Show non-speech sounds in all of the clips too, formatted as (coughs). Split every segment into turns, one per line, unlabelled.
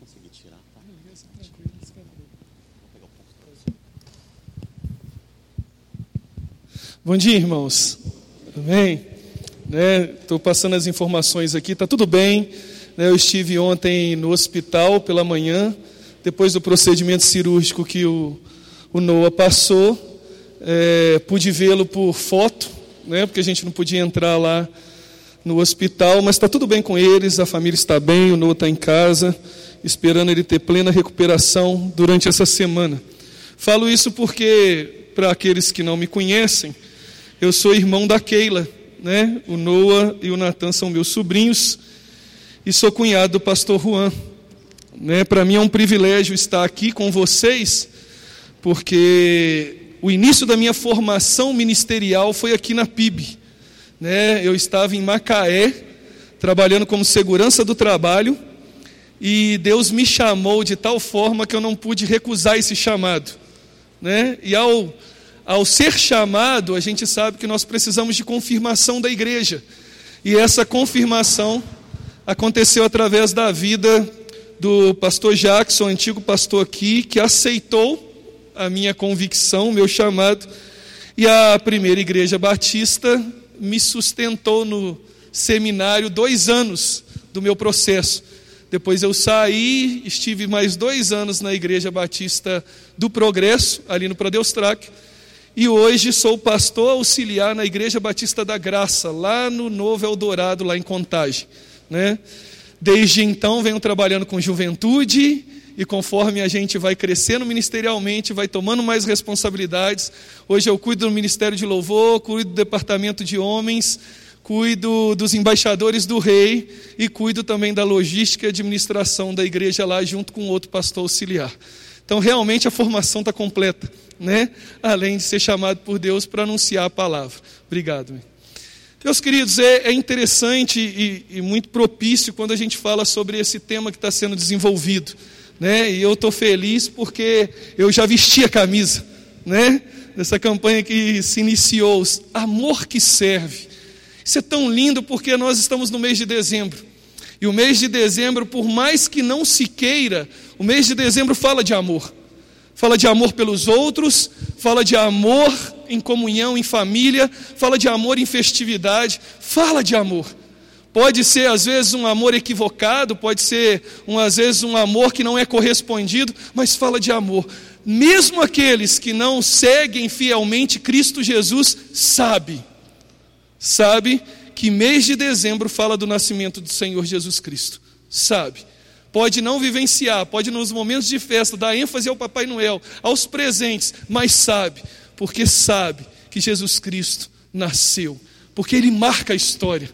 conseguir tirar, tá?
Bom dia, irmãos. Amém? Estou né, passando as informações aqui, está tudo bem. Né, eu estive ontem no hospital pela manhã, depois do procedimento cirúrgico que o, o Noah passou. É, pude vê-lo por foto, né, porque a gente não podia entrar lá no hospital, mas está tudo bem com eles, a família está bem, o Noah está em casa, esperando ele ter plena recuperação durante essa semana. Falo isso porque, para aqueles que não me conhecem, eu sou irmão da Keila, né? O Noah e o Natan são meus sobrinhos e sou cunhado do pastor Juan. Né? Para mim é um privilégio estar aqui com vocês, porque o início da minha formação ministerial foi aqui na PIB. Né? Eu estava em Macaé, trabalhando como segurança do trabalho, e Deus me chamou de tal forma que eu não pude recusar esse chamado. Né? E ao, ao ser chamado, a gente sabe que nós precisamos de confirmação da igreja. E essa confirmação aconteceu através da vida do pastor Jackson, antigo pastor aqui, que aceitou a minha convicção, o meu chamado, e a primeira igreja batista me sustentou no seminário dois anos do meu processo. Depois eu saí, estive mais dois anos na Igreja Batista do Progresso, ali no Prodeustrac, e hoje sou pastor auxiliar na Igreja Batista da Graça, lá no Novo Eldorado, lá em Contagem. Né? Desde então venho trabalhando com juventude, e conforme a gente vai crescendo ministerialmente, vai tomando mais responsabilidades. Hoje eu cuido do Ministério de Louvor, cuido do Departamento de Homens, cuido dos embaixadores do rei e cuido também da logística e administração da igreja lá, junto com outro pastor auxiliar. Então, realmente a formação está completa, né? Além de ser chamado por Deus para anunciar a palavra. Obrigado. Meus queridos, é, é interessante e, e, muito propício quando a gente fala sobre esse tema que está sendo desenvolvido, né? E eu estou feliz porque eu já vesti a camisa, né? Dessa campanha que se iniciou, amor que serve. Isso é tão lindo porque nós estamos no mês de dezembro. E o mês de dezembro, por mais que não se queira, o mês de dezembro fala de amor. Fala de amor pelos outros, fala de amor em comunhão, em família, fala de amor em festividade, fala de amor. Pode ser às vezes um amor equivocado, pode ser um, às vezes um amor que não é correspondido, mas fala de amor. Mesmo aqueles que não seguem fielmente Cristo Jesus, sabe sabe que mês de dezembro fala do nascimento do Senhor Jesus Cristo. Sabe. Pode não vivenciar, pode nos momentos de festa dar ênfase ao Papai Noel, aos presentes, mas sabe, porque sabe que Jesus Cristo nasceu, porque ele marca a história.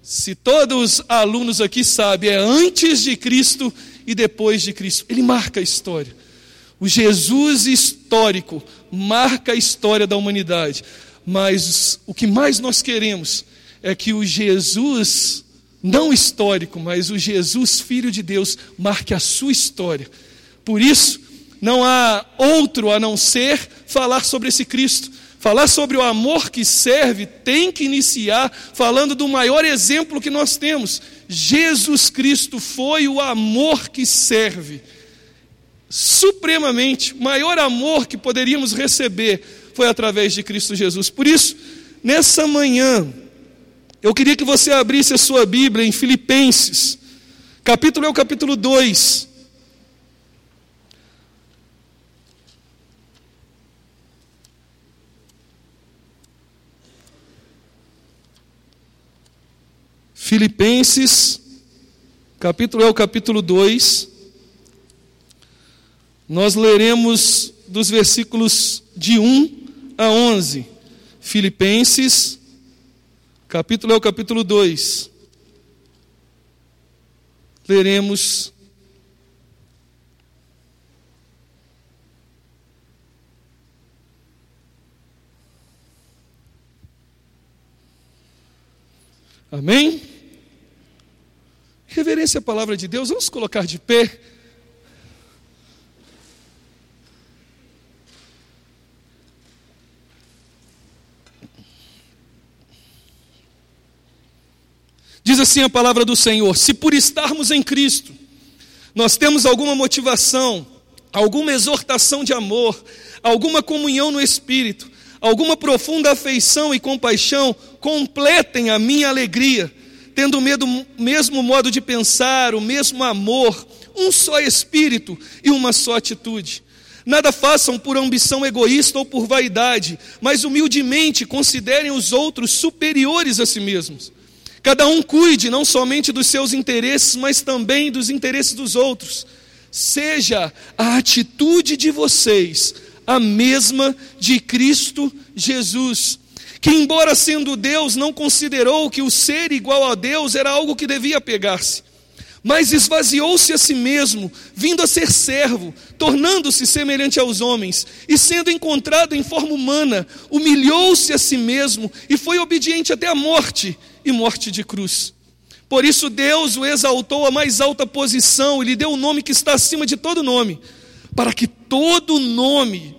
Se todos os alunos aqui sabem, é antes de Cristo e depois de Cristo. Ele marca a história. O Jesus histórico marca a história da humanidade mas o que mais nós queremos é que o Jesus, não histórico, mas o Jesus, Filho de Deus, marque a sua história. Por isso, não há outro a não ser falar sobre esse Cristo. Falar sobre o amor que serve tem que iniciar falando do maior exemplo que nós temos. Jesus Cristo foi o amor que serve. Supremamente, maior amor que poderíamos receber foi através de Cristo Jesus. Por isso, nessa manhã, eu queria que você abrisse a sua Bíblia em Filipenses, capítulo é o capítulo 2. Filipenses, capítulo é o capítulo 2. Nós leremos dos versículos de 1 a 11. Filipenses, capítulo é o capítulo 2. Leremos Amém? Reverência à palavra de Deus, vamos colocar de pé. Diz assim a palavra do Senhor: se por estarmos em Cristo, nós temos alguma motivação, alguma exortação de amor, alguma comunhão no Espírito, alguma profunda afeição e compaixão, completem a minha alegria, tendo o mesmo modo de pensar, o mesmo amor, um só Espírito e uma só atitude. Nada façam por ambição egoísta ou por vaidade, mas humildemente considerem os outros superiores a si mesmos. Cada um cuide não somente dos seus interesses, mas também dos interesses dos outros. Seja a atitude de vocês a mesma de Cristo Jesus, que, embora sendo Deus, não considerou que o ser igual a Deus era algo que devia pegar-se mas esvaziou-se a si mesmo, vindo a ser servo, tornando-se semelhante aos homens, e sendo encontrado em forma humana, humilhou-se a si mesmo e foi obediente até a morte e morte de cruz. Por isso Deus o exaltou à mais alta posição e lhe deu o nome que está acima de todo nome, para que todo nome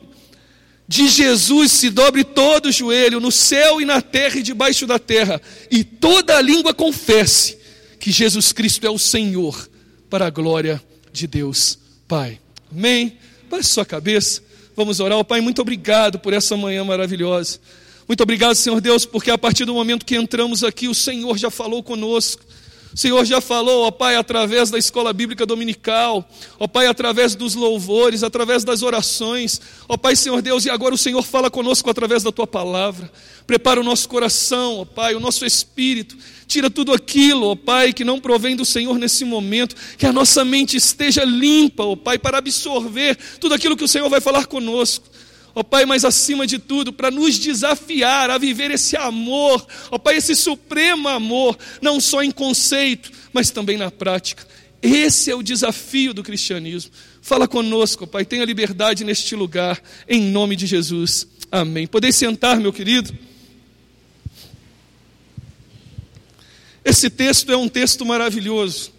de Jesus se dobre todo o joelho no céu e na terra e debaixo da terra, e toda a língua confesse que Jesus Cristo é o Senhor, para a glória de Deus Pai. Amém? Baixe sua cabeça, vamos orar. Oh, Pai, muito obrigado por essa manhã maravilhosa. Muito obrigado, Senhor Deus, porque a partir do momento que entramos aqui, o Senhor já falou conosco. O Senhor já falou, ó Pai, através da escola bíblica dominical, ó Pai, através dos louvores, através das orações, ó Pai, Senhor Deus, e agora o Senhor fala conosco através da tua palavra. Prepara o nosso coração, ó Pai, o nosso espírito, tira tudo aquilo, ó Pai, que não provém do Senhor nesse momento, que a nossa mente esteja limpa, ó Pai, para absorver tudo aquilo que o Senhor vai falar conosco ó Pai, mas acima de tudo, para nos desafiar a viver esse amor, ó Pai, esse supremo amor, não só em conceito, mas também na prática. Esse é o desafio do cristianismo. Fala conosco, Pai, tenha liberdade neste lugar, em nome de Jesus. Amém. Podeis sentar, meu querido. Esse texto é um texto maravilhoso.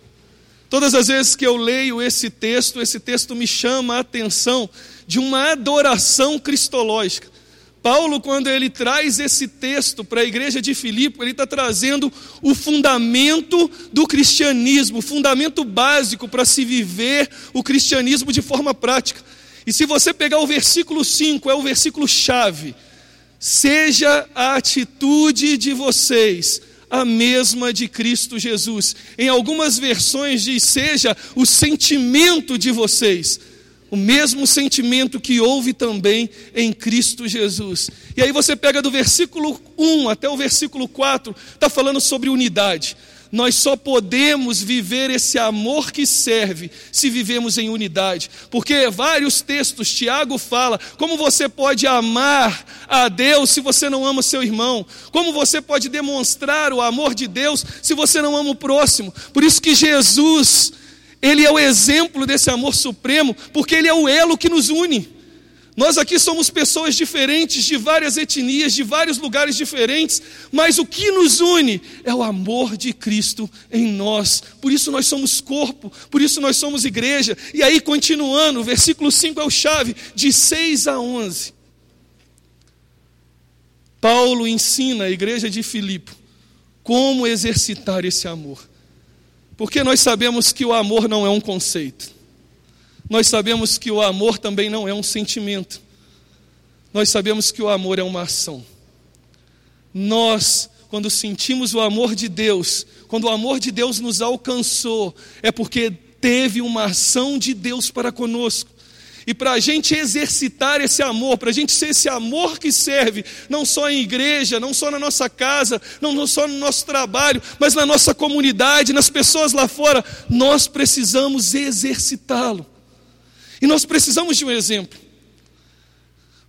Todas as vezes que eu leio esse texto, esse texto me chama a atenção de uma adoração cristológica. Paulo, quando ele traz esse texto para a igreja de Filipe, ele está trazendo o fundamento do cristianismo, o fundamento básico para se viver o cristianismo de forma prática. E se você pegar o versículo 5, é o versículo chave. Seja a atitude de vocês a mesma de Cristo Jesus. Em algumas versões diz: seja o sentimento de vocês o mesmo sentimento que houve também em Cristo Jesus. E aí você pega do versículo 1 até o versículo 4, está falando sobre unidade. Nós só podemos viver esse amor que serve se vivemos em unidade. Porque vários textos, Tiago fala: como você pode amar a Deus se você não ama seu irmão? Como você pode demonstrar o amor de Deus se você não ama o próximo? Por isso que Jesus ele é o exemplo desse amor supremo, porque ele é o elo que nos une. Nós aqui somos pessoas diferentes, de várias etnias, de vários lugares diferentes, mas o que nos une é o amor de Cristo em nós. Por isso nós somos corpo, por isso nós somos igreja. E aí, continuando, o versículo 5 é o chave, de 6 a 11. Paulo ensina a igreja de Filipe como exercitar esse amor. Porque nós sabemos que o amor não é um conceito. Nós sabemos que o amor também não é um sentimento. Nós sabemos que o amor é uma ação. Nós, quando sentimos o amor de Deus, quando o amor de Deus nos alcançou, é porque teve uma ação de Deus para conosco. E para a gente exercitar esse amor, para a gente ser esse amor que serve, não só em igreja, não só na nossa casa, não só no nosso trabalho, mas na nossa comunidade, nas pessoas lá fora, nós precisamos exercitá-lo. E nós precisamos de um exemplo.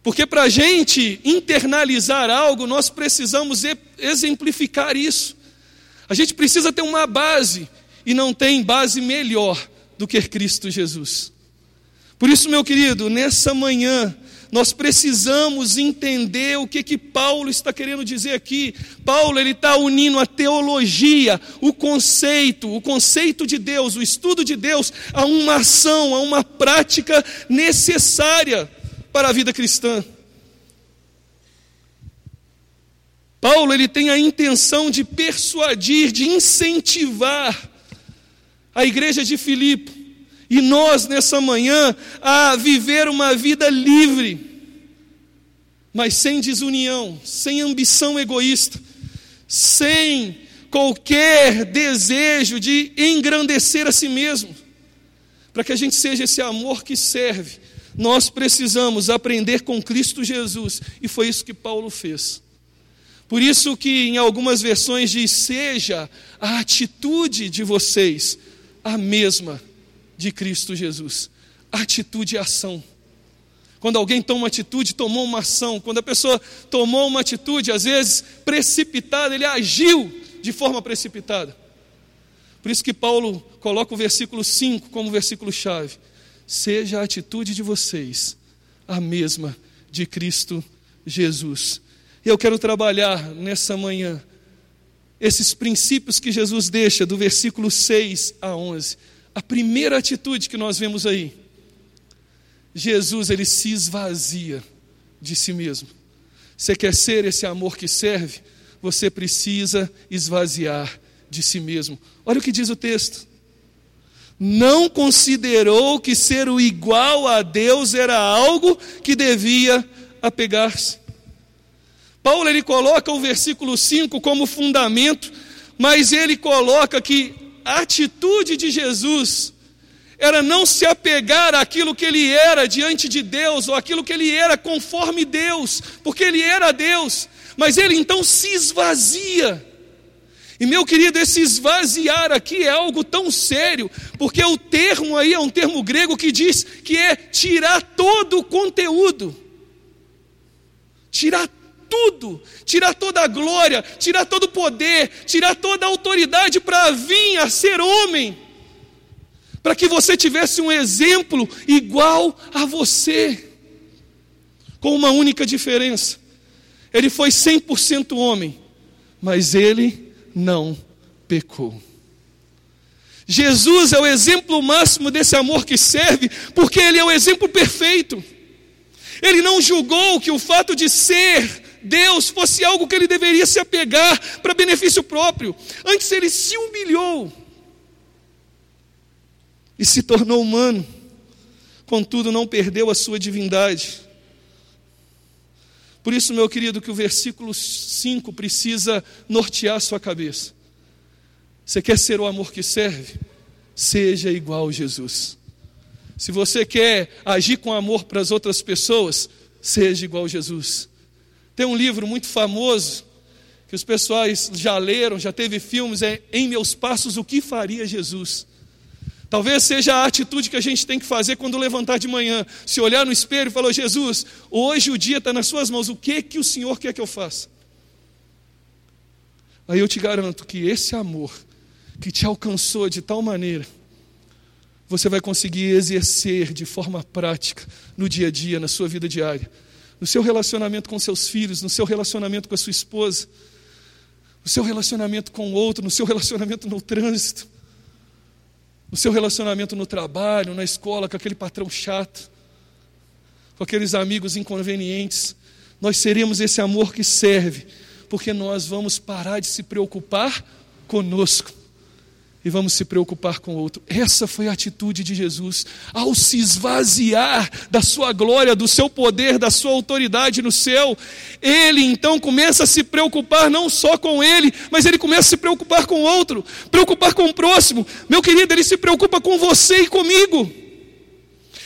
Porque para a gente internalizar algo, nós precisamos exemplificar isso. A gente precisa ter uma base, e não tem base melhor do que Cristo Jesus. Por isso, meu querido, nessa manhã, nós precisamos entender o que que Paulo está querendo dizer aqui. Paulo ele está unindo a teologia, o conceito, o conceito de Deus, o estudo de Deus, a uma ação, a uma prática necessária para a vida cristã. Paulo ele tem a intenção de persuadir, de incentivar a igreja de Filipe e nós nessa manhã a viver uma vida livre, mas sem desunião, sem ambição egoísta, sem qualquer desejo de engrandecer a si mesmo. Para que a gente seja esse amor que serve, nós precisamos aprender com Cristo Jesus, e foi isso que Paulo fez. Por isso que em algumas versões diz: seja a atitude de vocês a mesma de Cristo Jesus. Atitude e ação. Quando alguém toma uma atitude, tomou uma ação. Quando a pessoa tomou uma atitude, às vezes precipitada, ele agiu de forma precipitada. Por isso que Paulo coloca o versículo 5 como versículo chave. Seja a atitude de vocês a mesma de Cristo Jesus. E eu quero trabalhar nessa manhã esses princípios que Jesus deixa do versículo 6 a 11. A primeira atitude que nós vemos aí, Jesus ele se esvazia de si mesmo. Você quer ser esse amor que serve? Você precisa esvaziar de si mesmo. Olha o que diz o texto. Não considerou que ser o igual a Deus era algo que devia apegar-se. Paulo ele coloca o versículo 5 como fundamento, mas ele coloca que a atitude de Jesus era não se apegar àquilo que ele era diante de Deus, ou aquilo que ele era conforme Deus, porque ele era Deus, mas ele então se esvazia. E meu querido, esse esvaziar aqui é algo tão sério, porque o termo aí é um termo grego que diz que é tirar todo o conteúdo, tirar tudo, tirar toda a glória, tirar todo o poder, tirar toda a autoridade para vir a ser homem, para que você tivesse um exemplo igual a você, com uma única diferença: ele foi 100% homem, mas ele não pecou. Jesus é o exemplo máximo desse amor que serve, porque ele é o exemplo perfeito. Ele não julgou que o fato de ser Deus fosse algo que ele deveria se apegar para benefício próprio. Antes ele se humilhou e se tornou humano, contudo não perdeu a sua divindade. Por isso, meu querido, que o versículo 5 precisa nortear sua cabeça. Você quer ser o amor que serve? Seja igual a Jesus. Se você quer agir com amor para as outras pessoas, seja igual a Jesus. Tem um livro muito famoso que os pessoais já leram, já teve filmes, é Em Meus Passos, o que faria Jesus? Talvez seja a atitude que a gente tem que fazer quando levantar de manhã, se olhar no espelho e falar: Jesus, hoje o dia está nas Suas mãos, o que que o Senhor quer que eu faça? Aí eu te garanto que esse amor que te alcançou de tal maneira, você vai conseguir exercer de forma prática no dia a dia, na sua vida diária no seu relacionamento com seus filhos, no seu relacionamento com a sua esposa, no seu relacionamento com o outro, no seu relacionamento no trânsito, no seu relacionamento no trabalho, na escola, com aquele patrão chato, com aqueles amigos inconvenientes. Nós seremos esse amor que serve, porque nós vamos parar de se preocupar conosco e vamos se preocupar com o outro. Essa foi a atitude de Jesus. Ao se esvaziar da sua glória, do seu poder, da sua autoridade no céu, ele então começa a se preocupar não só com ele, mas ele começa a se preocupar com o outro, preocupar com o próximo. Meu querido, ele se preocupa com você e comigo.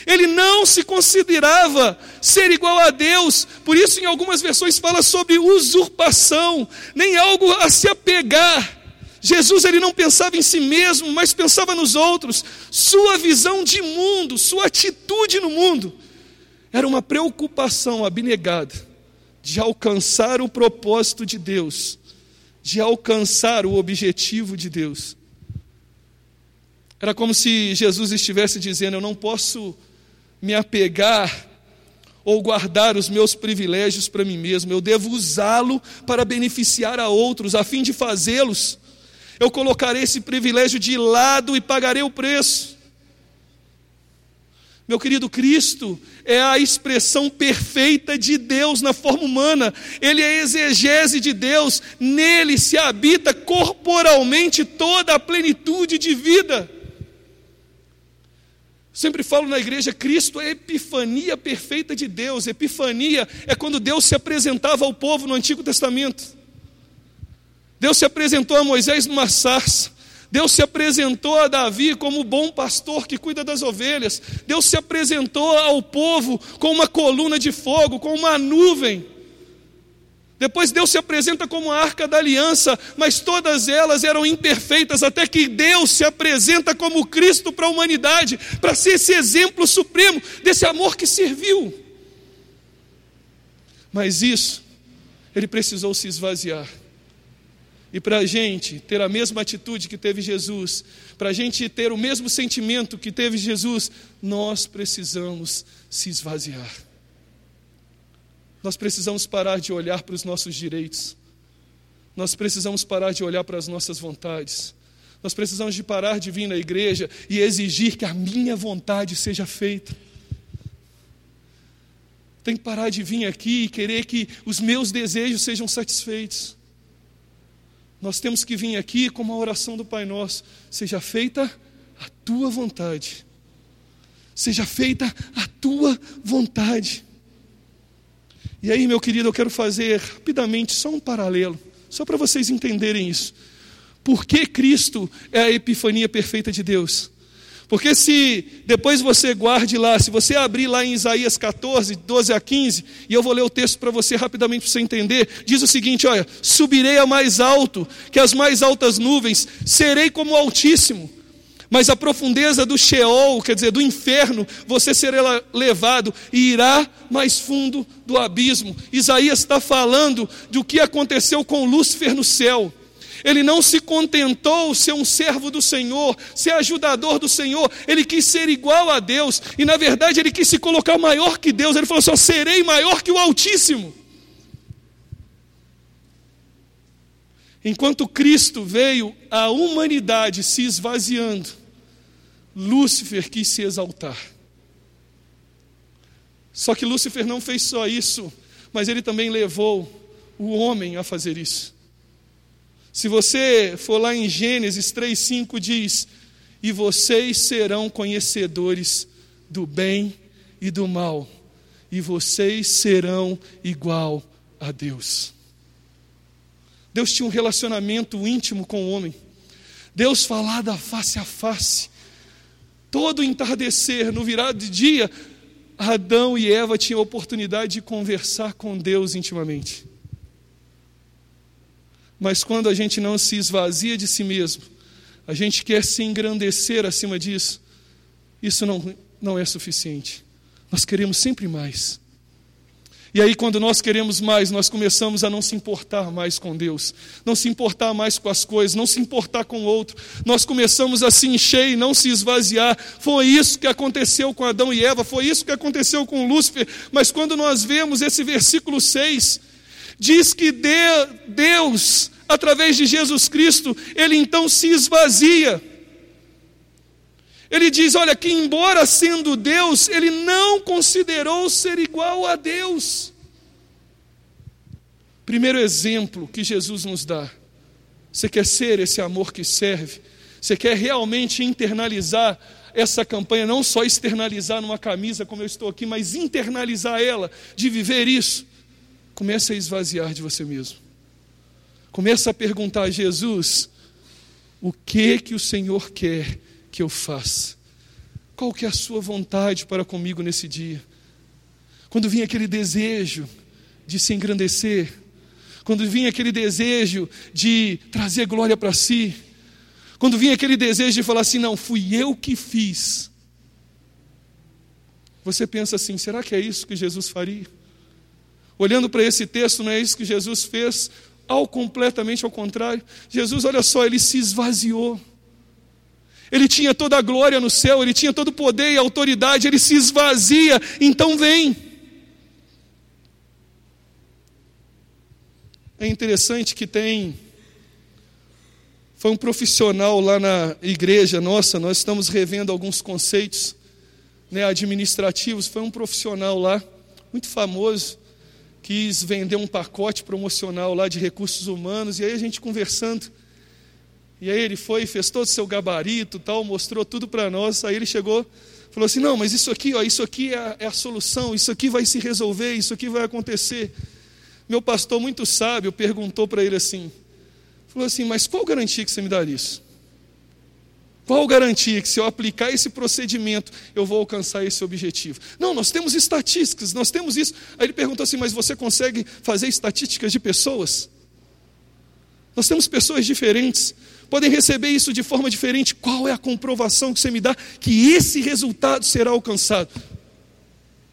Ele não se considerava ser igual a Deus, por isso, em algumas versões, fala sobre usurpação, nem algo a se apegar Jesus ele não pensava em si mesmo, mas pensava nos outros. Sua visão de mundo, sua atitude no mundo, era uma preocupação abnegada de alcançar o propósito de Deus, de alcançar o objetivo de Deus. Era como se Jesus estivesse dizendo: Eu não posso me apegar ou guardar os meus privilégios para mim mesmo, eu devo usá-lo para beneficiar a outros, a fim de fazê-los eu colocarei esse privilégio de lado e pagarei o preço. Meu querido, Cristo é a expressão perfeita de Deus na forma humana, Ele é a exegese de Deus, nele se habita corporalmente toda a plenitude de vida. Sempre falo na igreja, Cristo é a epifania perfeita de Deus. Epifania é quando Deus se apresentava ao povo no Antigo Testamento. Deus se apresentou a Moisés numa sarça. Deus se apresentou a Davi como o bom pastor que cuida das ovelhas. Deus se apresentou ao povo com uma coluna de fogo, com uma nuvem. Depois Deus se apresenta como a arca da aliança, mas todas elas eram imperfeitas, até que Deus se apresenta como Cristo para a humanidade, para ser esse exemplo supremo desse amor que serviu. Mas isso, ele precisou se esvaziar. E para a gente ter a mesma atitude que teve Jesus, para a gente ter o mesmo sentimento que teve Jesus, nós precisamos se esvaziar. Nós precisamos parar de olhar para os nossos direitos. Nós precisamos parar de olhar para as nossas vontades. Nós precisamos de parar de vir na igreja e exigir que a minha vontade seja feita. Tem que parar de vir aqui e querer que os meus desejos sejam satisfeitos. Nós temos que vir aqui com uma oração do Pai Nosso: seja feita a tua vontade. Seja feita a tua vontade. E aí, meu querido, eu quero fazer rapidamente só um paralelo, só para vocês entenderem isso. Por que Cristo é a epifania perfeita de Deus? Porque se depois você guarde lá, se você abrir lá em Isaías 14, 12 a 15, e eu vou ler o texto para você rapidamente para você entender, diz o seguinte: olha, subirei a mais alto que as mais altas nuvens, serei como o Altíssimo mas a profundeza do Sheol, quer dizer, do inferno, você será levado e irá mais fundo do abismo. Isaías está falando do que aconteceu com Lúcifer no céu. Ele não se contentou ser um servo do Senhor, ser ajudador do Senhor, ele quis ser igual a Deus, e na verdade ele quis se colocar maior que Deus, ele falou: só serei maior que o Altíssimo. Enquanto Cristo veio, a humanidade se esvaziando, Lúcifer quis se exaltar. Só que Lúcifer não fez só isso, mas ele também levou o homem a fazer isso. Se você for lá em Gênesis 3,5 diz: E vocês serão conhecedores do bem e do mal, e vocês serão igual a Deus. Deus tinha um relacionamento íntimo com o homem. Deus falava face a face todo entardecer, no virar de dia, Adão e Eva tinham a oportunidade de conversar com Deus intimamente. Mas quando a gente não se esvazia de si mesmo, a gente quer se engrandecer acima disso, isso não, não é suficiente. Nós queremos sempre mais. E aí, quando nós queremos mais, nós começamos a não se importar mais com Deus, não se importar mais com as coisas, não se importar com o outro. Nós começamos a se encher e não se esvaziar. Foi isso que aconteceu com Adão e Eva, foi isso que aconteceu com Lúcifer. Mas quando nós vemos esse versículo 6, diz que Deus, através de Jesus Cristo, ele então se esvazia. Ele diz: olha, que embora sendo Deus, ele não considerou ser igual a Deus. Primeiro exemplo que Jesus nos dá. Você quer ser esse amor que serve? Você quer realmente internalizar essa campanha, não só externalizar numa camisa como eu estou aqui, mas internalizar ela, de viver isso? Comece a esvaziar de você mesmo. Comece a perguntar a Jesus: o que que o Senhor quer que eu faça? Qual que é a sua vontade para comigo nesse dia? Quando vinha aquele desejo de se engrandecer, quando vinha aquele desejo de trazer glória para si, quando vinha aquele desejo de falar assim, não, fui eu que fiz. Você pensa assim, será que é isso que Jesus faria? Olhando para esse texto, não é isso que Jesus fez? Ao completamente ao contrário. Jesus, olha só, ele se esvaziou. Ele tinha toda a glória no céu, ele tinha todo o poder e autoridade, ele se esvazia, então vem. É interessante que tem. Foi um profissional lá na igreja nossa, nós estamos revendo alguns conceitos né, administrativos. Foi um profissional lá, muito famoso, quis vender um pacote promocional lá de recursos humanos, e aí a gente conversando. E aí ele foi, fez todo o seu gabarito, tal, mostrou tudo para nós. Aí ele chegou falou assim: não, mas isso aqui, ó, isso aqui é a, é a solução, isso aqui vai se resolver, isso aqui vai acontecer. Meu pastor, muito sábio, perguntou para ele assim: falou assim, mas qual garantia que você me dá isso? Qual garantia que se eu aplicar esse procedimento eu vou alcançar esse objetivo? Não, nós temos estatísticas, nós temos isso. Aí ele perguntou assim: mas você consegue fazer estatísticas de pessoas? Nós temos pessoas diferentes, podem receber isso de forma diferente. Qual é a comprovação que você me dá que esse resultado será alcançado?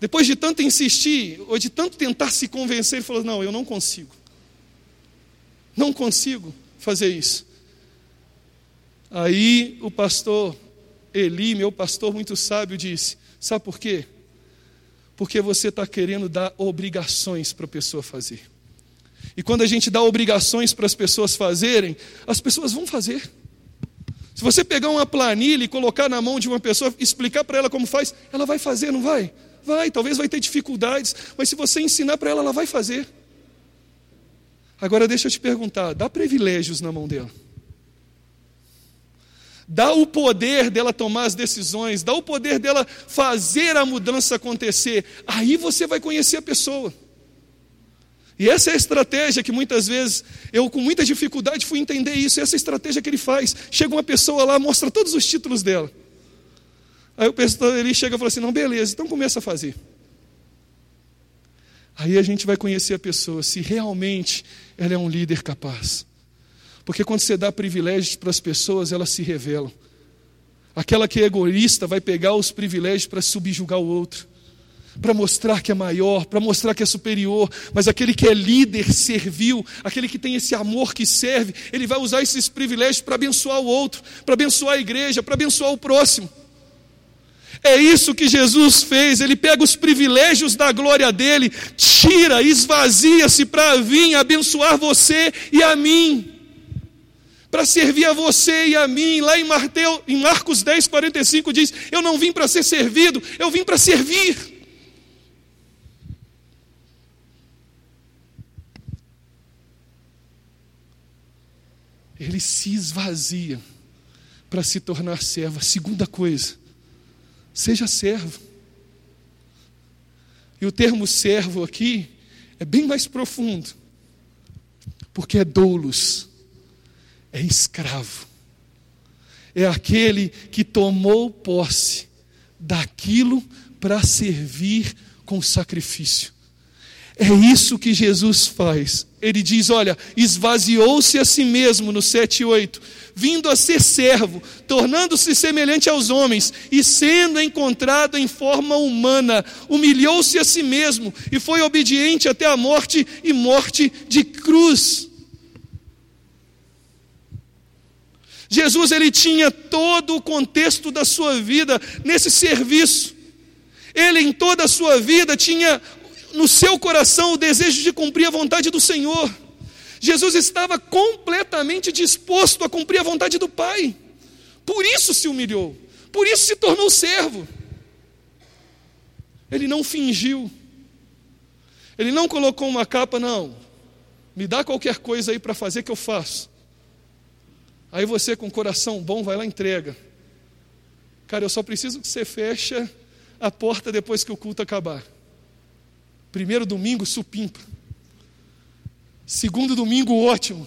Depois de tanto insistir, ou de tanto tentar se convencer, ele falou: Não, eu não consigo. Não consigo fazer isso. Aí o pastor Eli, meu pastor muito sábio, disse: Sabe por quê? Porque você está querendo dar obrigações para a pessoa fazer. E quando a gente dá obrigações para as pessoas fazerem, as pessoas vão fazer. Se você pegar uma planilha e colocar na mão de uma pessoa, explicar para ela como faz, ela vai fazer, não vai? Vai, talvez vai ter dificuldades, mas se você ensinar para ela, ela vai fazer. Agora deixa eu te perguntar, dá privilégios na mão dela? Dá o poder dela tomar as decisões, dá o poder dela fazer a mudança acontecer. Aí você vai conhecer a pessoa. E essa é a estratégia que muitas vezes eu, com muita dificuldade, fui entender isso. Essa é a estratégia que ele faz. Chega uma pessoa lá, mostra todos os títulos dela. Aí o pastor ele chega e fala assim: não, beleza, então começa a fazer. Aí a gente vai conhecer a pessoa, se realmente ela é um líder capaz. Porque quando você dá privilégios para as pessoas, elas se revelam. Aquela que é egoísta vai pegar os privilégios para subjugar o outro para mostrar que é maior, para mostrar que é superior, mas aquele que é líder, serviu, aquele que tem esse amor que serve, ele vai usar esses privilégios para abençoar o outro, para abençoar a igreja, para abençoar o próximo. É isso que Jesus fez, ele pega os privilégios da glória dele, tira, esvazia-se para vir abençoar você e a mim para servir a você e a mim. Lá em, Marteu, em Marcos 10, 45 diz: Eu não vim para ser servido, eu vim para servir. ele se esvazia para se tornar servo. A segunda coisa, seja servo. E o termo servo aqui é bem mais profundo, porque é doulos, é escravo, é aquele que tomou posse daquilo para servir com sacrifício. É isso que Jesus faz. Ele diz: Olha, esvaziou-se a si mesmo, no 7 e 8, vindo a ser servo, tornando-se semelhante aos homens, e sendo encontrado em forma humana, humilhou-se a si mesmo e foi obediente até a morte e morte de cruz. Jesus ele tinha todo o contexto da sua vida nesse serviço. Ele em toda a sua vida tinha no seu coração o desejo de cumprir a vontade do Senhor. Jesus estava completamente disposto a cumprir a vontade do Pai. Por isso se humilhou, por isso se tornou servo. Ele não fingiu, ele não colocou uma capa, não. Me dá qualquer coisa aí para fazer que eu faço. Aí você, com coração bom, vai lá e entrega. Cara, eu só preciso que você feche a porta depois que o culto acabar. Primeiro domingo, supimpa. Segundo domingo, ótimo.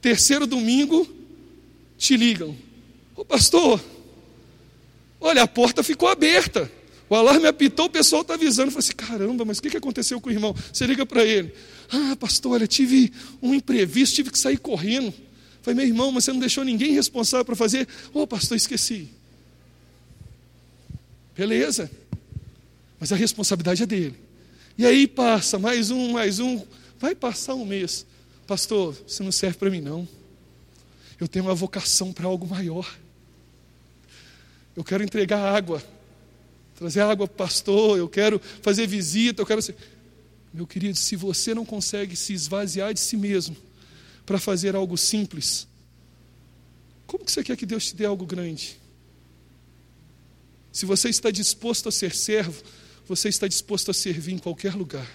Terceiro domingo, te ligam. Ô pastor, olha, a porta ficou aberta. O alarme apitou, o pessoal está avisando. Eu falei assim: caramba, mas o que aconteceu com o irmão? Você liga para ele. Ah, pastor, olha, tive um imprevisto, tive que sair correndo. Falei, meu irmão, mas você não deixou ninguém responsável para fazer? Ô, oh, pastor, esqueci. Beleza. Mas a responsabilidade é dele. E aí passa mais um, mais um, vai passar um mês. Pastor, você não serve para mim não. Eu tenho uma vocação para algo maior. Eu quero entregar água, trazer água para o pastor, eu quero fazer visita, eu quero. Meu querido, se você não consegue se esvaziar de si mesmo para fazer algo simples, como que você quer que Deus te dê algo grande? Se você está disposto a ser servo, você está disposto a servir em qualquer lugar.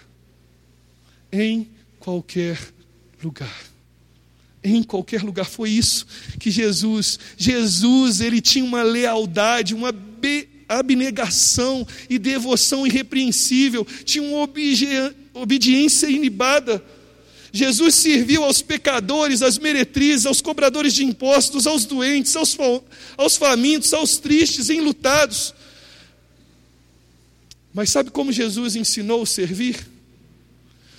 Em qualquer lugar. Em qualquer lugar. Foi isso que Jesus, Jesus, ele tinha uma lealdade, uma abnegação e devoção irrepreensível, tinham obediência inibada. Jesus serviu aos pecadores, às meretrizes, aos cobradores de impostos, aos doentes, aos, aos famintos, aos tristes, enlutados. Mas sabe como Jesus ensinou servir?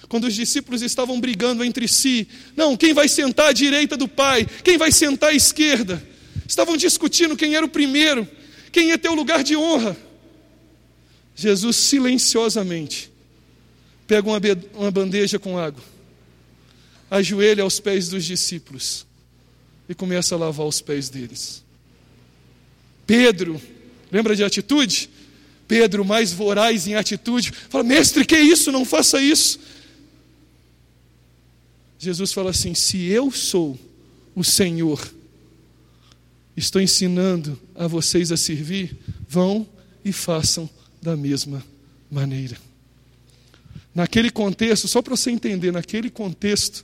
Quando os discípulos estavam brigando entre si, não, quem vai sentar à direita do Pai, quem vai sentar à esquerda? Estavam discutindo quem era o primeiro, quem ia ter o lugar de honra. Jesus silenciosamente pega uma bandeja com água ajoelha aos pés dos discípulos e começa a lavar os pés deles. Pedro, lembra de atitude? Pedro, mais voraz em atitude, fala: Mestre, que isso? Não faça isso. Jesus fala assim: Se eu sou o Senhor, estou ensinando a vocês a servir, vão e façam da mesma maneira. Naquele contexto, só para você entender, naquele contexto,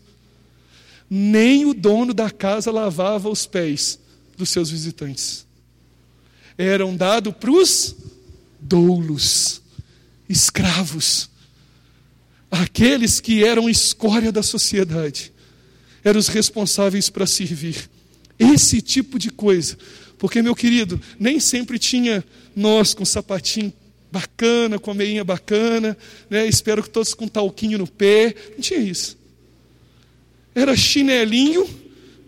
nem o dono da casa lavava os pés dos seus visitantes. Eram dados para os doulos, escravos, aqueles que eram escória da sociedade, eram os responsáveis para servir. Esse tipo de coisa. Porque, meu querido, nem sempre tinha nós com sapatinho bacana, com a meinha bacana, né? espero que todos com talquinho no pé. Não tinha isso era chinelinho,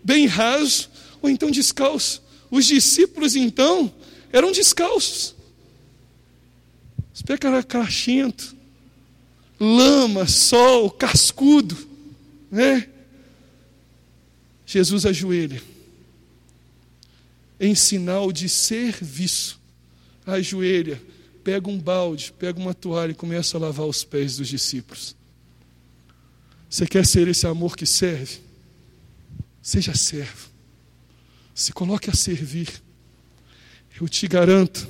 bem raso, ou então descalço. Os discípulos, então, eram descalços. Os pés eram crachentos, lama, sol, cascudo, né? Jesus ajoelha, em sinal de serviço, ajoelha, pega um balde, pega uma toalha e começa a lavar os pés dos discípulos. Você quer ser esse amor que serve? Seja servo. Se coloque a servir. Eu te garanto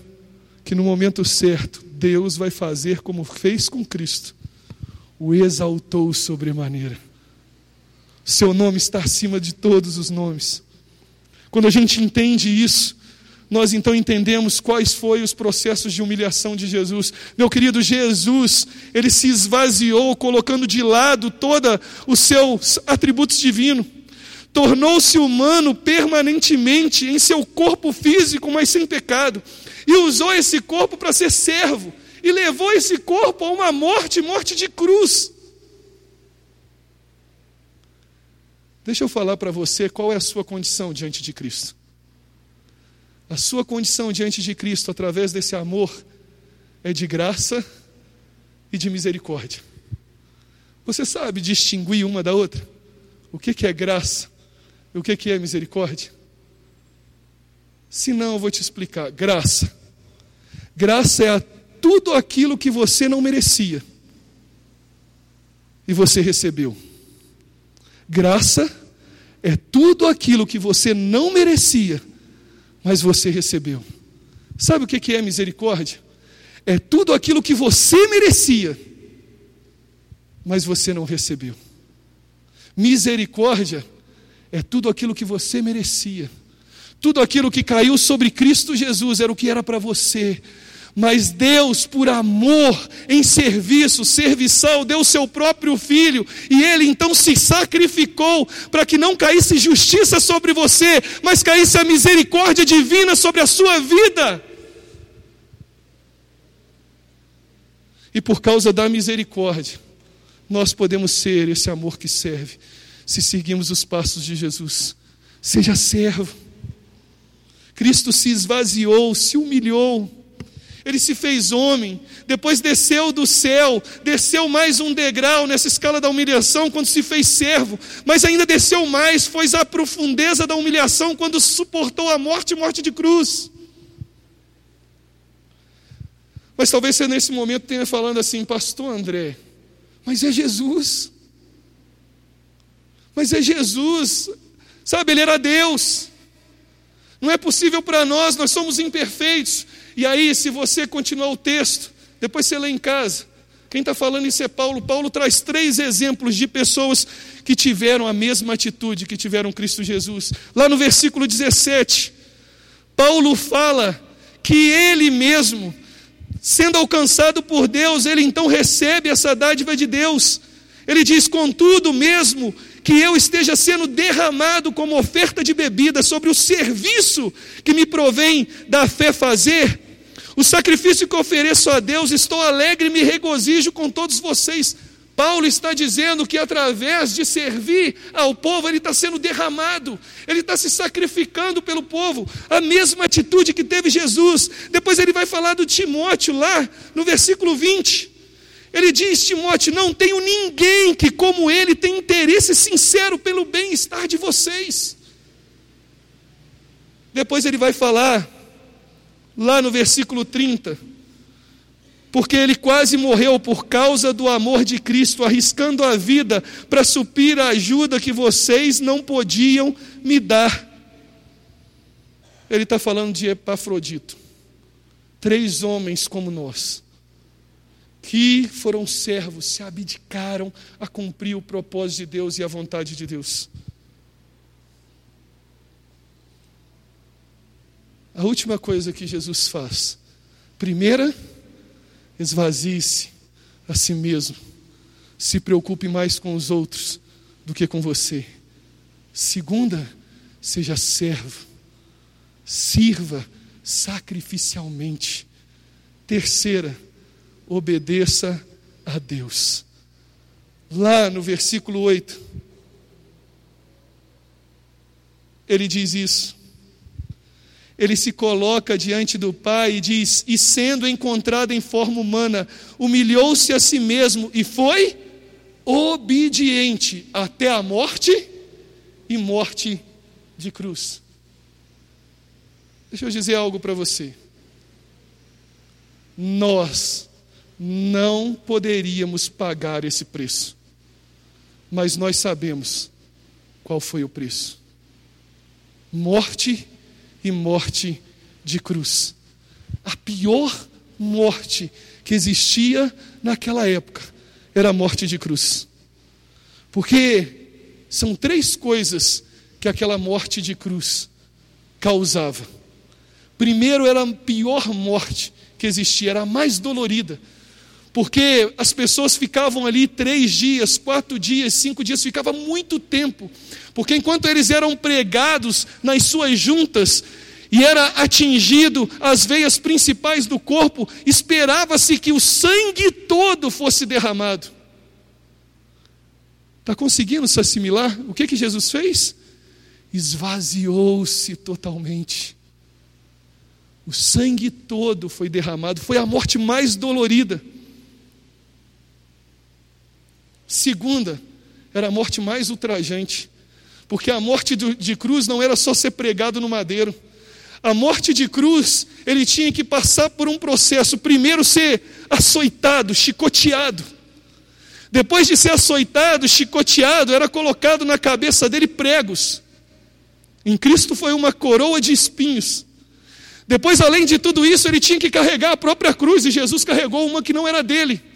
que no momento certo, Deus vai fazer como fez com Cristo. O exaltou sobremaneira. Seu nome está acima de todos os nomes. Quando a gente entende isso, nós então entendemos quais foram os processos de humilhação de Jesus. Meu querido, Jesus, ele se esvaziou, colocando de lado todos os seus atributos divinos. Tornou-se humano permanentemente em seu corpo físico, mas sem pecado. E usou esse corpo para ser servo. E levou esse corpo a uma morte, morte de cruz. Deixa eu falar para você qual é a sua condição diante de Cristo. A sua condição diante de Cristo, através desse amor, é de graça e de misericórdia. Você sabe distinguir uma da outra? O que é graça e o que é misericórdia? Se não, eu vou te explicar. Graça. Graça é tudo aquilo que você não merecia e você recebeu. Graça é tudo aquilo que você não merecia mas você recebeu. Sabe o que é misericórdia? É tudo aquilo que você merecia, mas você não recebeu. Misericórdia é tudo aquilo que você merecia. Tudo aquilo que caiu sobre Cristo Jesus era o que era para você, mas Deus, por amor, em serviço, serviçal, deu seu próprio filho, e ele então se sacrificou para que não caísse justiça sobre você, mas caísse a misericórdia divina sobre a sua vida. E por causa da misericórdia, nós podemos ser esse amor que serve, se seguirmos os passos de Jesus. Seja servo. Cristo se esvaziou, se humilhou ele se fez homem, depois desceu do céu, desceu mais um degrau nessa escala da humilhação quando se fez servo, mas ainda desceu mais, foi à profundeza da humilhação quando suportou a morte morte de cruz. Mas talvez você nesse momento tenha falando assim, pastor André, mas é Jesus. Mas é Jesus, sabe, ele era Deus. Não é possível para nós, nós somos imperfeitos. E aí, se você continuar o texto, depois você lê em casa. Quem está falando isso é Paulo. Paulo traz três exemplos de pessoas que tiveram a mesma atitude que tiveram Cristo Jesus. Lá no versículo 17, Paulo fala que ele mesmo, sendo alcançado por Deus, ele então recebe essa dádiva de Deus. Ele diz: Contudo, mesmo que eu esteja sendo derramado como oferta de bebida sobre o serviço que me provém da fé fazer, o sacrifício que ofereço a Deus, estou alegre e me regozijo com todos vocês. Paulo está dizendo que através de servir ao povo, ele está sendo derramado, ele está se sacrificando pelo povo, a mesma atitude que teve Jesus. Depois ele vai falar do Timóteo lá no versículo 20. Ele diz: Timóteo, não tenho ninguém que, como ele, tem interesse sincero pelo bem-estar de vocês. Depois ele vai falar, lá no versículo 30, porque ele quase morreu por causa do amor de Cristo, arriscando a vida para suprir a ajuda que vocês não podiam me dar. Ele está falando de Epafrodito, três homens como nós que foram servos, se abdicaram a cumprir o propósito de Deus e a vontade de Deus. A última coisa que Jesus faz, primeira, esvazie-se a si mesmo, se preocupe mais com os outros do que com você. Segunda, seja servo, sirva sacrificialmente. Terceira, obedeça a Deus. Lá no versículo 8, ele diz isso. Ele se coloca diante do Pai e diz: E sendo encontrado em forma humana, humilhou-se a si mesmo e foi obediente até a morte e morte de cruz. Deixa eu dizer algo para você. Nós não poderíamos pagar esse preço. Mas nós sabemos qual foi o preço: morte e morte de cruz. A pior morte que existia naquela época era a morte de cruz. Porque são três coisas que aquela morte de cruz causava. Primeiro, era a pior morte que existia, era a mais dolorida porque as pessoas ficavam ali três dias, quatro dias, cinco dias, ficava muito tempo, porque enquanto eles eram pregados nas suas juntas e era atingido as veias principais do corpo, esperava-se que o sangue todo fosse derramado. Está conseguindo se assimilar? O que, que Jesus fez? Esvaziou-se totalmente. O sangue todo foi derramado, foi a morte mais dolorida. Segunda, era a morte mais ultrajante, porque a morte de cruz não era só ser pregado no madeiro. A morte de cruz, ele tinha que passar por um processo. Primeiro, ser açoitado, chicoteado. Depois de ser açoitado, chicoteado, era colocado na cabeça dele pregos. Em Cristo foi uma coroa de espinhos. Depois, além de tudo isso, ele tinha que carregar a própria cruz, e Jesus carregou uma que não era dele.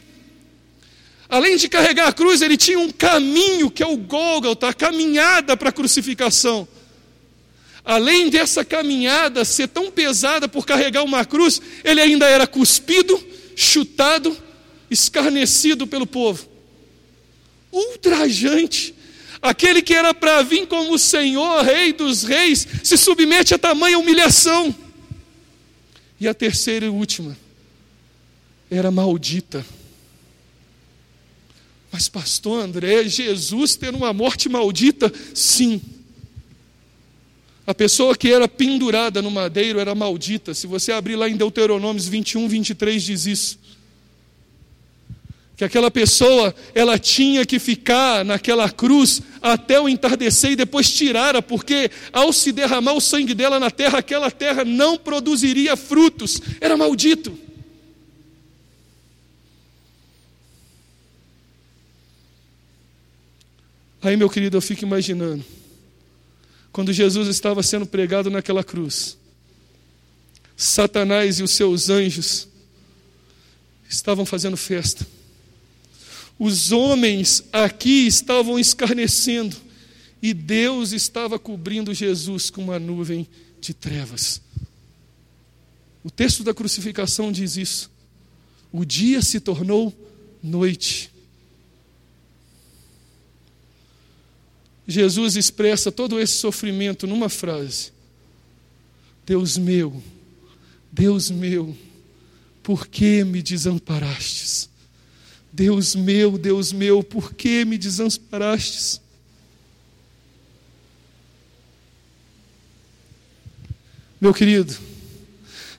Além de carregar a cruz, ele tinha um caminho que é o Gólgota, a caminhada para a crucificação. Além dessa caminhada ser tão pesada por carregar uma cruz, ele ainda era cuspido, chutado, escarnecido pelo povo. Ultrajante. Aquele que era para vir como Senhor, Rei dos Reis, se submete a tamanha humilhação. E a terceira e última, era maldita. Mas, pastor André, Jesus ter uma morte maldita? Sim. A pessoa que era pendurada no madeiro era maldita. Se você abrir lá em Deuteronômios 21, 23, diz isso. Que aquela pessoa, ela tinha que ficar naquela cruz até o entardecer e depois tirara, porque ao se derramar o sangue dela na terra, aquela terra não produziria frutos. Era maldito. Aí, meu querido, eu fico imaginando, quando Jesus estava sendo pregado naquela cruz, Satanás e os seus anjos estavam fazendo festa. Os homens aqui estavam escarnecendo e Deus estava cobrindo Jesus com uma nuvem de trevas. O texto da crucificação diz isso. O dia se tornou noite. Jesus expressa todo esse sofrimento numa frase: Deus meu, Deus meu, por que me desamparastes? Deus meu, Deus meu, por que me desamparastes? Meu querido,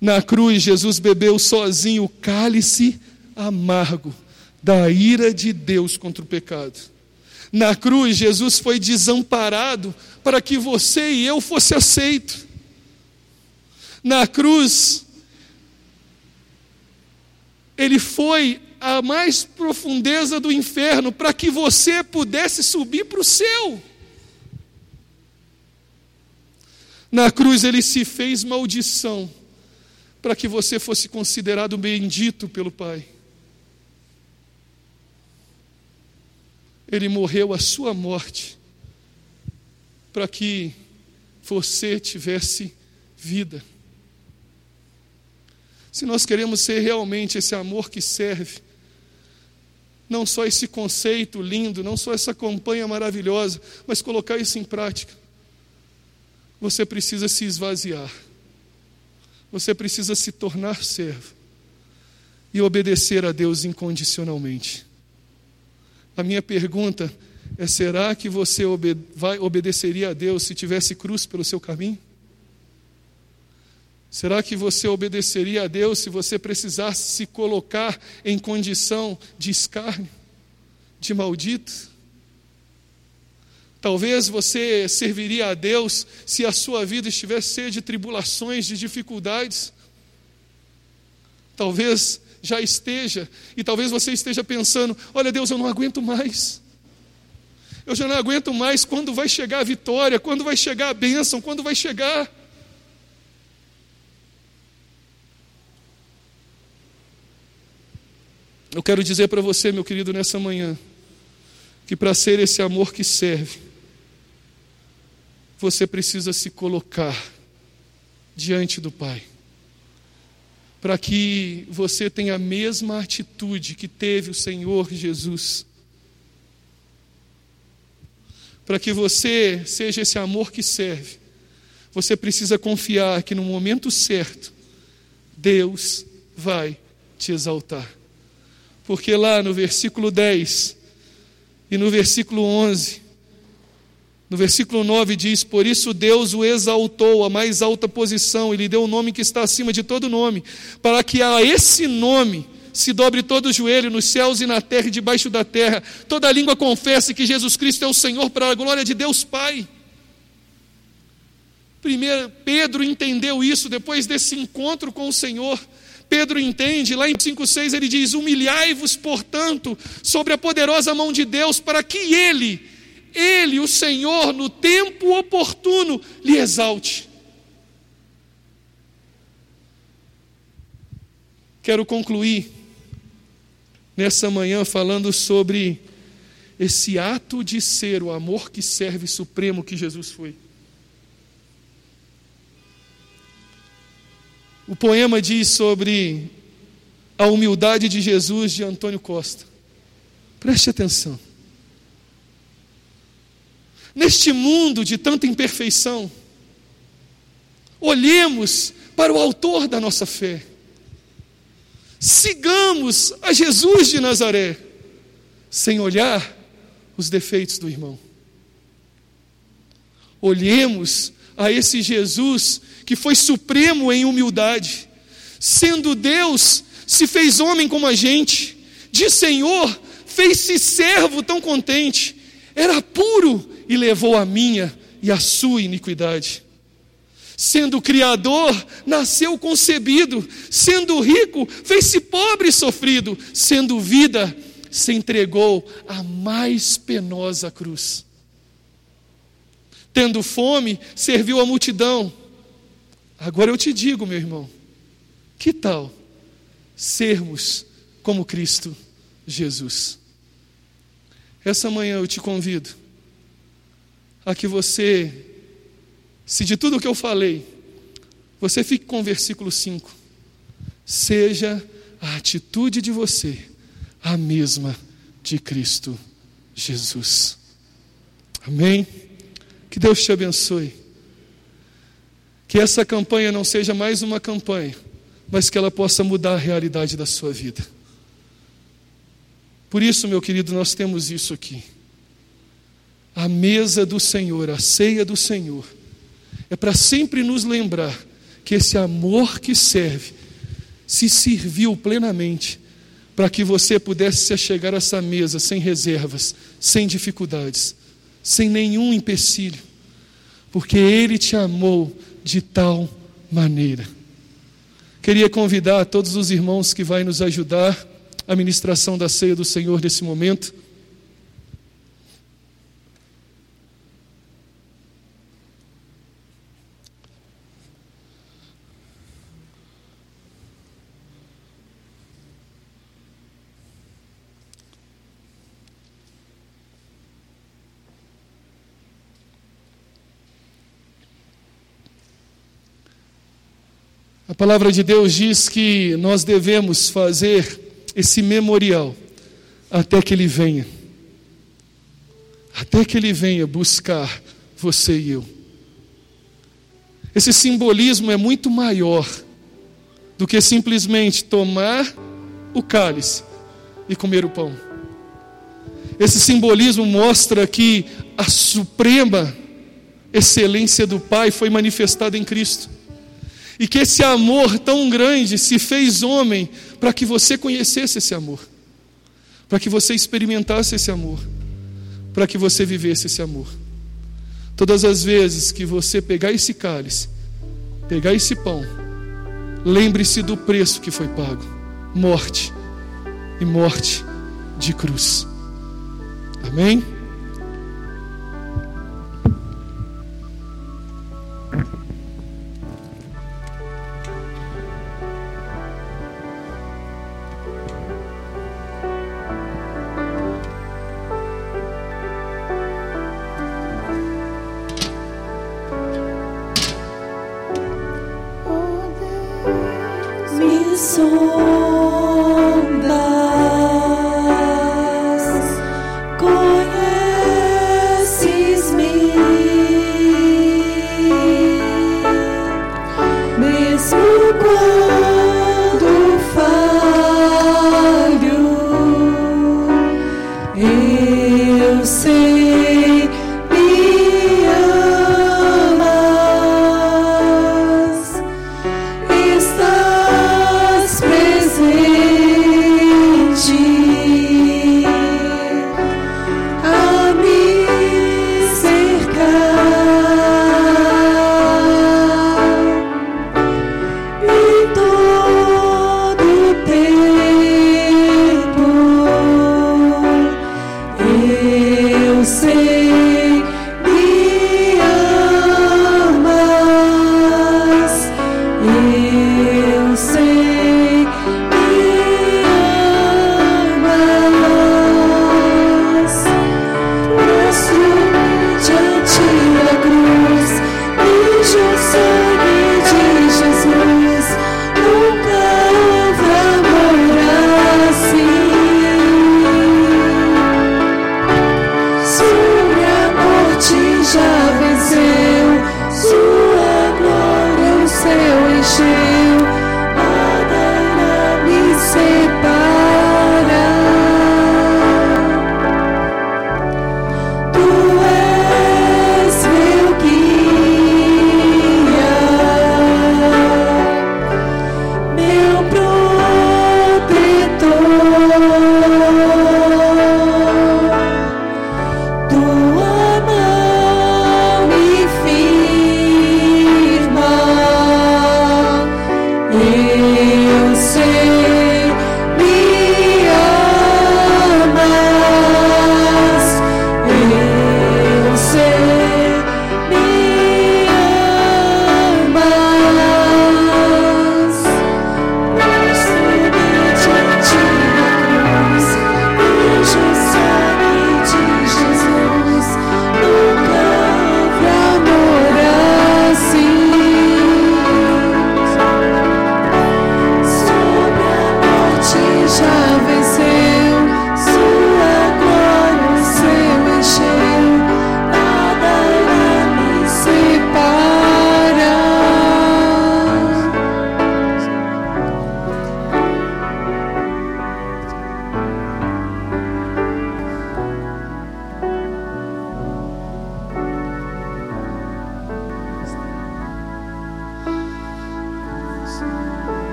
na cruz Jesus bebeu sozinho o cálice amargo da ira de Deus contra o pecado. Na cruz Jesus foi desamparado para que você e eu fosse aceito. Na cruz ele foi à mais profundeza do inferno para que você pudesse subir para o céu. Na cruz ele se fez maldição para que você fosse considerado bendito pelo Pai. Ele morreu a sua morte para que você tivesse vida. Se nós queremos ser realmente esse amor que serve, não só esse conceito lindo, não só essa campanha maravilhosa, mas colocar isso em prática você precisa se esvaziar. Você precisa se tornar servo e obedecer a Deus incondicionalmente. A minha pergunta é: será que você vai, obedeceria a Deus se tivesse cruz pelo seu caminho? Será que você obedeceria a Deus se você precisasse se colocar em condição de escárnio, de maldito? Talvez você serviria a Deus se a sua vida estivesse cheia de tribulações, de dificuldades. Talvez já esteja, e talvez você esteja pensando: olha, Deus, eu não aguento mais. Eu já não aguento mais quando vai chegar a vitória, quando vai chegar a bênção, quando vai chegar. Eu quero dizer para você, meu querido, nessa manhã, que para ser esse amor que serve, você precisa se colocar diante do Pai, para que você tenha a mesma atitude que teve o Senhor Jesus, para que você seja esse amor que serve, você precisa confiar que no momento certo, Deus vai te exaltar. Porque lá no versículo 10 e no versículo 11, no versículo 9 diz: Por isso Deus o exaltou à mais alta posição e lhe deu o um nome que está acima de todo nome, para que a esse nome se dobre todo o joelho nos céus e na terra e debaixo da terra, toda língua confesse que Jesus Cristo é o Senhor para a glória de Deus Pai. Primeiro, Pedro entendeu isso depois desse encontro com o Senhor. Pedro entende, lá em 5,6 ele diz: Humilhai-vos, portanto, sobre a poderosa mão de Deus, para que Ele, ele, o Senhor, no tempo oportuno, lhe exalte. Quero concluir nessa manhã falando sobre esse ato de ser o amor que serve supremo que Jesus foi. O poema diz sobre a humildade de Jesus de Antônio Costa. Preste atenção. Neste mundo de tanta imperfeição, olhemos para o Autor da nossa fé. Sigamos a Jesus de Nazaré, sem olhar os defeitos do irmão. Olhemos a esse Jesus que foi supremo em humildade, sendo Deus, se fez homem como a gente, de Senhor, fez-se servo tão contente, era puro e levou a minha e a sua iniquidade. Sendo criador, nasceu concebido, sendo rico, fez-se pobre e sofrido, sendo vida, se entregou à mais penosa cruz. Tendo fome, serviu a multidão. Agora eu te digo, meu irmão, que tal sermos como Cristo Jesus? Essa manhã eu te convido a que você, se de tudo o que eu falei, você fique com o versículo 5. seja a atitude de você a mesma de Cristo Jesus. Amém? Que Deus te abençoe. Que essa campanha não seja mais uma campanha, mas que ela possa mudar a realidade da sua vida. Por isso, meu querido, nós temos isso aqui. A mesa do Senhor, a ceia do Senhor, é para sempre nos lembrar que esse amor que serve se serviu plenamente para que você pudesse se chegar a essa mesa sem reservas, sem dificuldades, sem nenhum empecilho, porque Ele te amou de tal maneira. Queria convidar todos os irmãos que vão nos ajudar a ministração da ceia do Senhor nesse momento A palavra de Deus diz que nós devemos fazer esse memorial até que Ele venha. Até que Ele venha buscar você e eu. Esse simbolismo é muito maior do que simplesmente tomar o cálice e comer o pão. Esse simbolismo mostra que a suprema excelência do Pai foi manifestada em Cristo. E que esse amor tão grande se fez homem para que você conhecesse esse amor, para que você experimentasse esse amor, para que você vivesse esse amor. Todas as vezes que você pegar esse cálice, pegar esse pão, lembre-se do preço que foi pago morte e morte de cruz. Amém?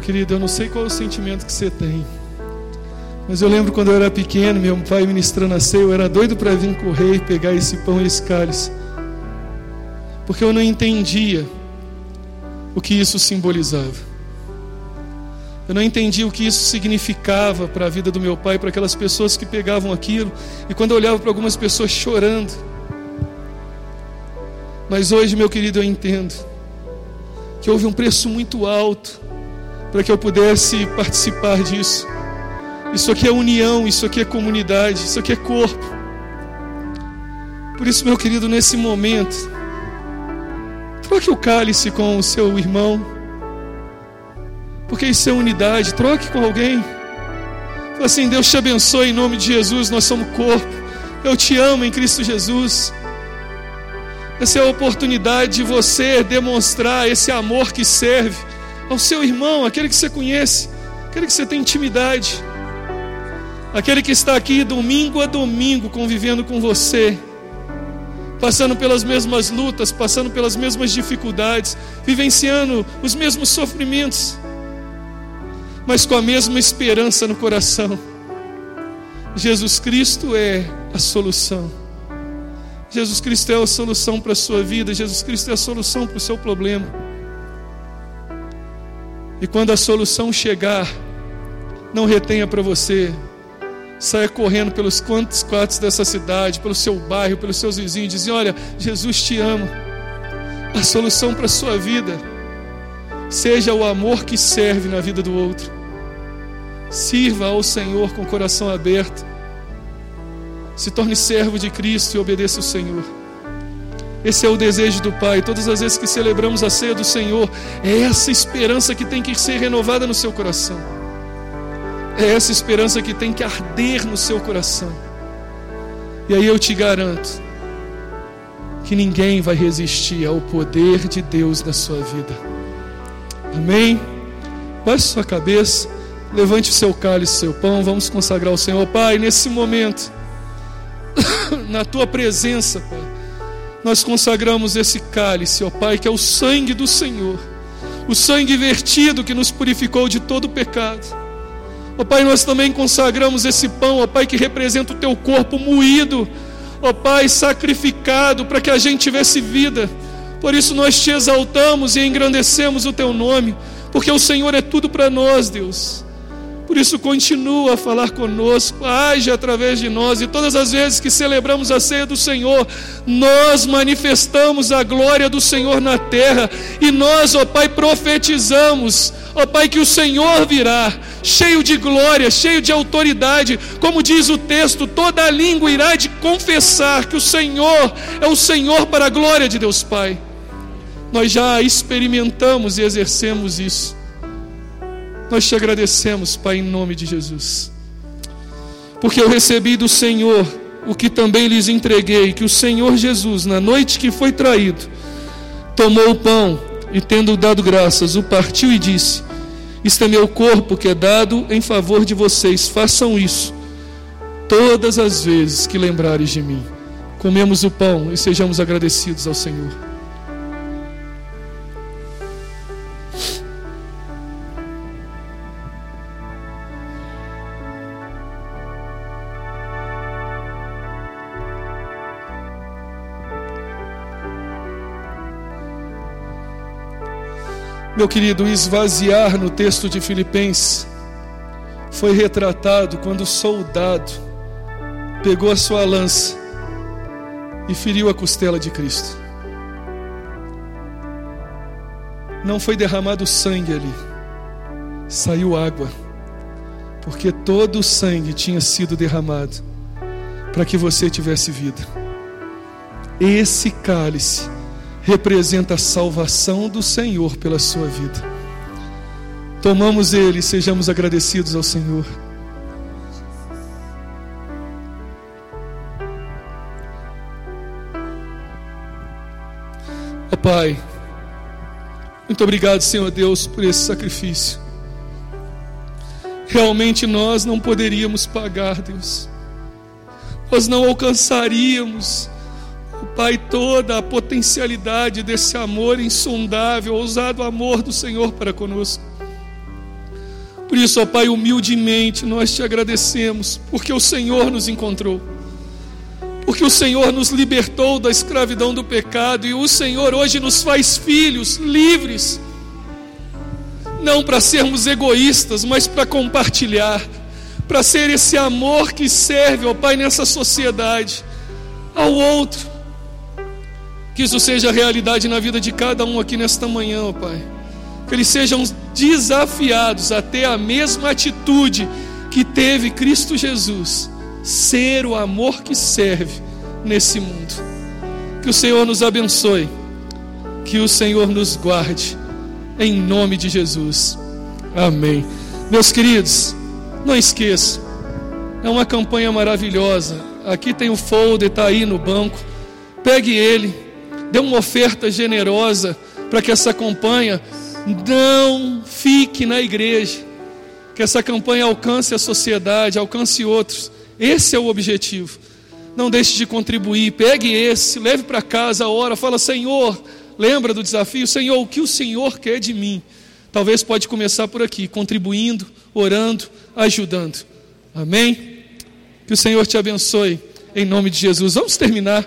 Meu querido, eu não sei qual é o sentimento que você tem. Mas eu lembro quando eu era pequeno, meu pai ministrando a ceia, eu era doido para vir correr e pegar esse pão e esse cálice. Porque eu não entendia o que isso simbolizava. Eu não entendia o que isso significava para a vida do meu pai, para aquelas pessoas que pegavam aquilo. E quando eu olhava para algumas pessoas chorando. Mas hoje, meu querido, eu entendo que houve um preço muito alto para que eu pudesse participar disso. Isso aqui é união, isso aqui é comunidade, isso aqui é corpo. Por isso, meu querido, nesse momento, troque o cálice com o seu irmão, porque isso é unidade. Troque com alguém. Fala assim: Deus te abençoe em nome de Jesus, nós somos corpo. Eu te amo em Cristo Jesus. Essa é a oportunidade de você demonstrar esse amor que serve ao seu irmão, aquele que você conhece, aquele que você tem intimidade, aquele que está aqui domingo a domingo convivendo com você, passando pelas mesmas lutas, passando pelas mesmas dificuldades, vivenciando os mesmos sofrimentos, mas com a mesma esperança no coração. Jesus Cristo é a solução. Jesus Cristo é a solução para a sua vida, Jesus Cristo é a solução para o seu problema. E quando a solução chegar, não retenha para você. Saia correndo pelos quantos quartos dessa cidade, pelo seu bairro, pelos seus vizinhos, dizendo: Olha, Jesus te ama. A solução para a sua vida seja o amor que serve na vida do outro. Sirva ao Senhor com o coração aberto. Se torne servo de Cristo e obedeça ao Senhor. Esse é o desejo do Pai. Todas as vezes que celebramos a ceia do Senhor, é essa esperança que tem que ser renovada no seu coração. É essa esperança que tem que arder no seu coração. E aí eu te garanto que ninguém vai resistir ao poder de Deus na sua vida. Amém? Baixe sua cabeça, levante o seu cálice, seu pão, vamos consagrar ao Senhor. Pai, nesse momento, (coughs) na tua presença, Pai nós consagramos esse cálice, ó Pai, que é o sangue do Senhor, o sangue vertido que nos purificou de todo o pecado. Ó Pai, nós também consagramos esse pão, ó Pai, que representa o teu corpo moído, ó Pai, sacrificado para que a gente tivesse vida. Por isso nós te exaltamos e engrandecemos o teu nome, porque o Senhor é tudo para nós, Deus. Por isso, continua a falar conosco, age através de nós, e todas as vezes que celebramos a ceia do Senhor, nós manifestamos a glória do Senhor na terra, e nós, ó Pai, profetizamos, ó Pai, que o Senhor virá, cheio de glória, cheio de autoridade, como diz o texto, toda a língua irá de confessar que o Senhor é o Senhor para a glória de Deus Pai. Nós já experimentamos e exercemos isso. Nós te agradecemos, Pai, em nome de Jesus. Porque eu recebi do Senhor o que também lhes entreguei, que o Senhor Jesus, na noite que foi traído, tomou o pão e, tendo dado graças, o partiu e disse: Isto é meu corpo que é dado em favor de vocês, façam isso todas as vezes que lembrares de mim. Comemos o pão e sejamos agradecidos ao Senhor. Meu querido, esvaziar no texto de Filipenses foi retratado quando o soldado pegou a sua lança e feriu a costela de Cristo. Não foi derramado sangue ali, saiu água, porque todo o sangue tinha sido derramado para que você tivesse vida. Esse cálice representa a salvação do Senhor pela sua vida. Tomamos ele e sejamos agradecidos ao Senhor. Ó oh, Pai, muito obrigado, Senhor Deus, por esse sacrifício. Realmente nós não poderíamos pagar, Deus. Nós não alcançaríamos Pai, toda a potencialidade desse amor insondável, ousado amor do Senhor para conosco. isso, ó Pai, humildemente nós te agradecemos, porque o Senhor nos encontrou, porque o Senhor nos libertou da escravidão do pecado e o Senhor hoje nos faz filhos livres, não para sermos egoístas, mas para compartilhar, para ser esse amor que serve, ó Pai, nessa sociedade, ao outro. Que isso seja realidade na vida de cada um aqui nesta manhã, ó Pai que eles sejam desafiados a ter a mesma atitude que teve Cristo Jesus, ser o amor que serve nesse mundo. Que o Senhor nos abençoe, que o Senhor nos guarde, em nome de Jesus. Amém. Meus queridos, não esqueça, é uma campanha maravilhosa. Aqui tem o folder, está aí no banco. Pegue ele, dê uma oferta generosa para que essa campanha não fique na igreja. Que essa campanha alcance a sociedade, alcance outros. Esse é o objetivo. Não deixe de contribuir. Pegue esse, leve para casa a hora. Fala, Senhor, lembra do desafio? Senhor, o que o Senhor quer de mim? Talvez pode começar por aqui, contribuindo, orando, ajudando. Amém? Que o Senhor te abençoe em nome de Jesus. Vamos terminar